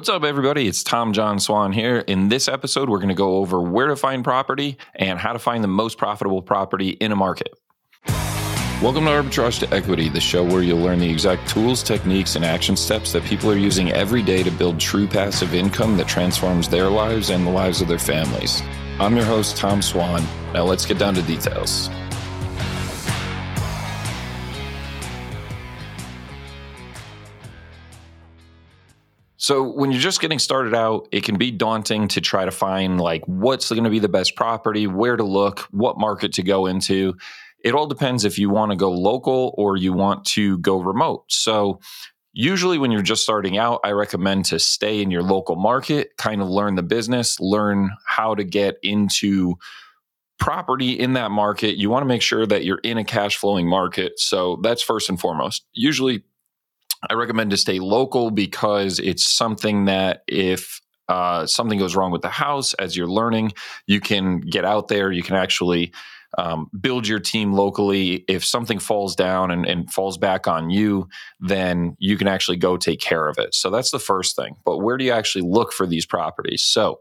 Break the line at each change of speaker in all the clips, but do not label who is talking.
What's up, everybody? It's Tom John Swan here. In this episode, we're going to go over where to find property and how to find the most profitable property in a market. Welcome to Arbitrage to Equity, the show where you'll learn the exact tools, techniques, and action steps that people are using every day to build true passive income that transforms their lives and the lives of their families. I'm your host, Tom Swan. Now let's get down to details. So when you're just getting started out, it can be daunting to try to find like what's going to be the best property, where to look, what market to go into. It all depends if you want to go local or you want to go remote. So usually when you're just starting out, I recommend to stay in your local market, kind of learn the business, learn how to get into property in that market. You want to make sure that you're in a cash flowing market. So that's first and foremost. Usually I recommend to stay local because it's something that if uh, something goes wrong with the house as you're learning, you can get out there. You can actually um, build your team locally. If something falls down and, and, falls back on you, then you can actually go take care of it. So that's the first thing. But where do you actually look for these properties? So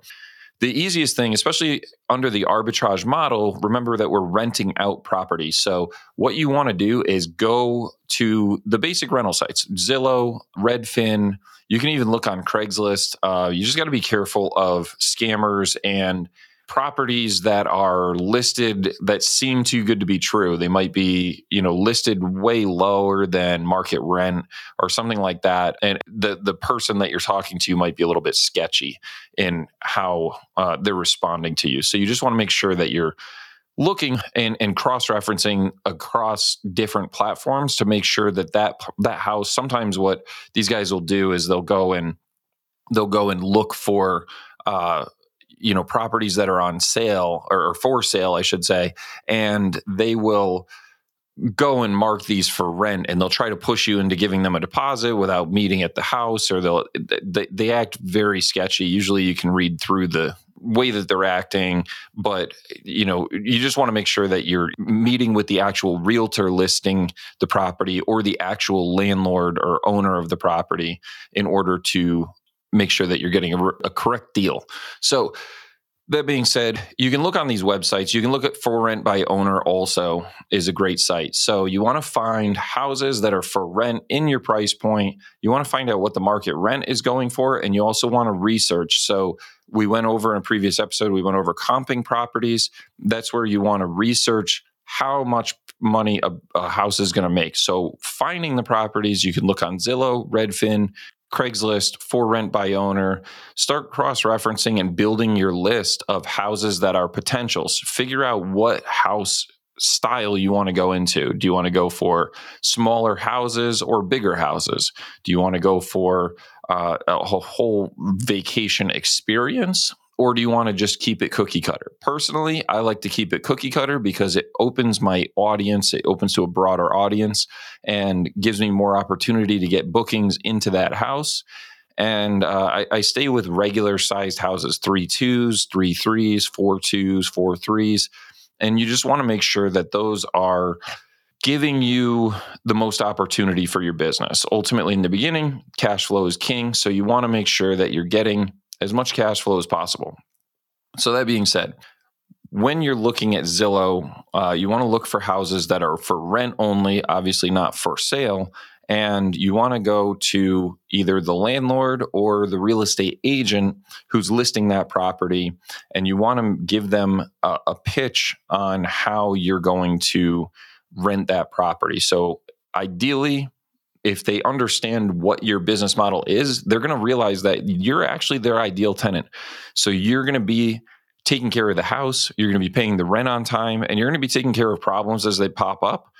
the easiest thing, especially under the arbitrage model, remember that we're renting out property. So, what you want to do is go to the basic rental sites Zillow, Redfin. You can even look on Craigslist. Uh, you just got to be careful of scammers and properties that are listed that seem too good to be true. They might be, you know, listed way lower than market rent or something like that. And the the person that you're talking to might be a little bit sketchy in how uh, they're responding to you. So you just want to make sure that you're looking and, and cross-referencing across different platforms to make sure that that that house sometimes what these guys will do is they'll go and they'll go and look for uh, you know properties that are on sale or, for sale i should say and they will go and mark these for rent and they'll try to push you into giving them a deposit without meeting at the house or they'll they, they act very sketchy. Usually you can read through the way that they're acting but you know you just want to make sure that you're meeting with the actual realtor listing the property or the actual landlord or owner of the property in order to make sure that you're getting a, a correct deal. So, that being said, you can look on these websites. You can look at for rent by owner also is a great site. So you want to find houses that are for rent in your price point. You want to find out what the market rent is going for and you also want to research. So we went over in a previous episode, we went over comping properties. That's where you want to research how much money a, a house is going to make. So finding the properties, you can look on Zillow, Redfin, Craigslist for rent by owner, start cross referencing and building your list of houses that are potentials. Figure out what house style you want to go into. Do you want to go for smaller houses or bigger houses? Do you want to go for uh, a whole vacation experience? Or do you want to just keep it cookie cutter? Personally, I like to keep it cookie cutter because it opens my audience, it opens to a broader audience and gives me more opportunity to get bookings into that house. And uh, I, I, stay with regular sized houses three twos, three threes, four twos, four threes. And you just want to make sure that those are giving you the most opportunity for your business. Ultimately, in the beginning, cash flow is king. So you want to make sure that you're getting as much cash flow as possible. So, that being said, when you're looking at Zillow, uh, you want to look for houses that are for rent only, obviously not for sale. And you want to go to either the landlord or the real estate agent who's listing that property. And you want to give them a, a pitch on how you're going to rent that property. So, ideally, if they understand what your business model is, they're going to realize that you're actually their ideal tenant. So you're going to be taking care of the house, you're going to be paying the rent on time, and you're going to be taking care of problems as they pop up.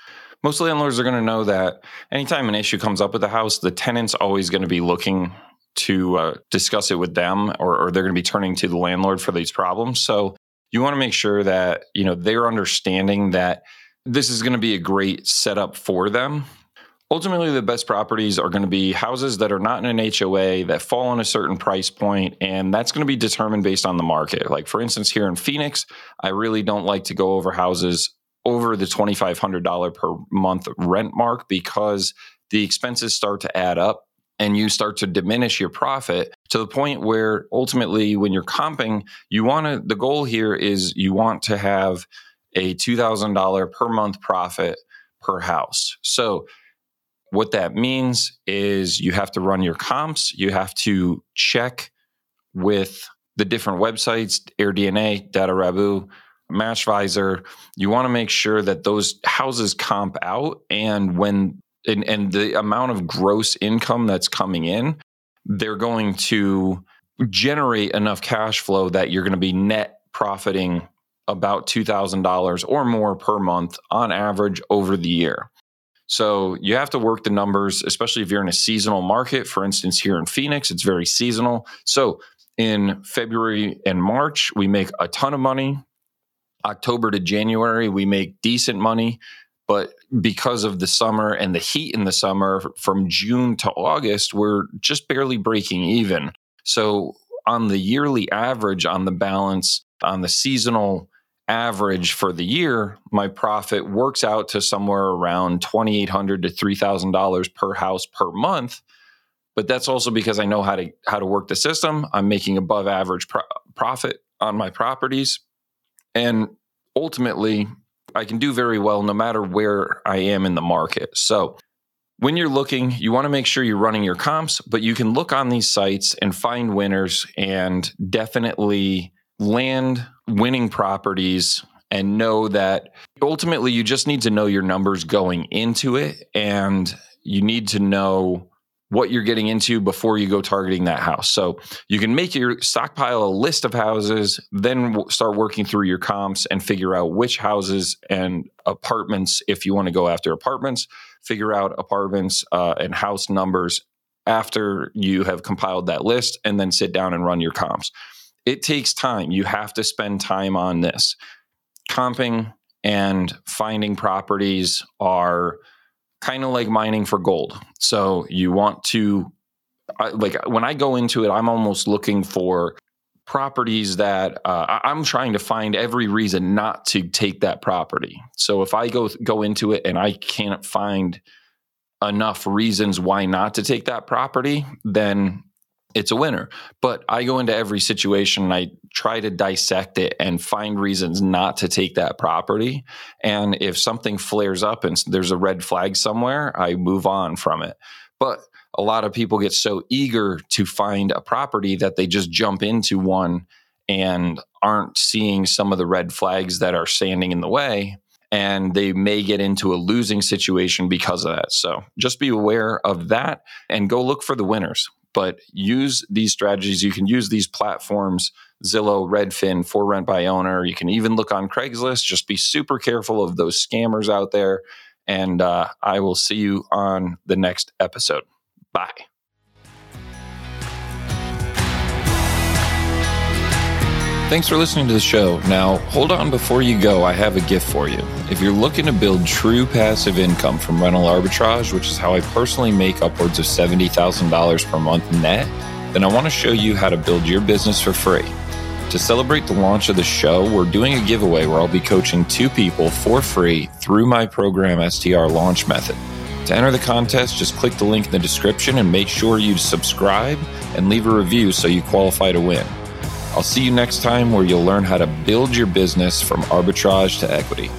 Most landlords are going to know that anytime an issue comes up with the house, the tenant's always going to be looking to uh, discuss it with them, or, or they're going to be turning to the landlord for these problems. So you want to make sure that you know they're understanding that this is going to be a great setup for them ultimately the best properties are going to be houses that are not in an HOA that fall in a certain price point and that's going to be determined based on the market. Like for instance here in Phoenix, I really don't like to go over houses over the $2500 per month rent mark because the expenses start to add up and you start to diminish your profit to the point where ultimately when you're comping, you want to, the goal here is you want to have a $2,000 per month profit per house. So what that means is you have to run your comps, you have to check with the different websites, AirDNA, DataRabu, Mashvisor. You want to make sure that those houses comp out and when and, and the amount of gross income that's coming in, they're going to generate enough cash flow that you're going to be net profiting about $2,000 or more per month on average over the year. So you have to work the numbers, especially if you're in a seasonal market. For instance, here in Phoenix, it's very seasonal. So in February and March, we make a ton of money. October to January, we make decent money. But because of the summer and the heat in the summer, from June to August, we're just barely breaking even. So, on the yearly average, on the balance, on the seasonal average for the year, my profit works out to somewhere around 2,800 to $3,000 per house per month but that's also because I know how to how to work the system. I'm making above average pro- profit on my properties, and ultimately, I can do very well no matter where I am in the market. So. When you're looking, you want to make sure you're running your comps, but you can look on these sites and find winners and definitely land winning properties and know that ultimately you just need to know your numbers going into it and you need to know what you're getting into before you go targeting that house. So you can make your stockpile a list of houses, then start working through your comps and figure out which houses and apartments, if you want to go after apartments, figure out apartments uh, and house numbers after you have compiled that list and then sit down and run your comps. It takes time. You have to spend time on this. Comping and finding properties are kind of like mining for gold. So you want to, like, when I go into it, I'm almost looking for properties that uh, I'm trying to find every reason not to take that property. So if I go go into it and I can't find enough reasons why not to take that property, then it's a winner. But I go into every situation and I try to dissect it and find reasons not to take that property. And if something flares up and there's a red flag somewhere, I move on from it. But a lot of people get so eager to find a property that they just jump into one and aren't seeing some of the red flags that are standing in the way. And they may get into a losing situation because of that. So just be aware of that and go look for the winners but use these strategies. You can use these platforms, Zillow, Redfin, for rent by owner. You can even look on Craigslist. Just be super careful of those scammers out there. And uh, I will see you on the next episode. Bye. Thanks for listening to the show. Now, hold on before you go. I have a gift for you. If you're looking to build true passive income from rental arbitrage, which is how I personally make upwards of $70,000 per month net, then I want to show you how to build your business for free. To celebrate the launch of the show, we're doing a giveaway where I'll be coaching two people for free through my program STR launch method. To enter the contest, just click the link in the description and make sure you subscribe and leave a review so you qualify to win. I'll see you next time where you'll learn how to build your business from arbitrage to equity.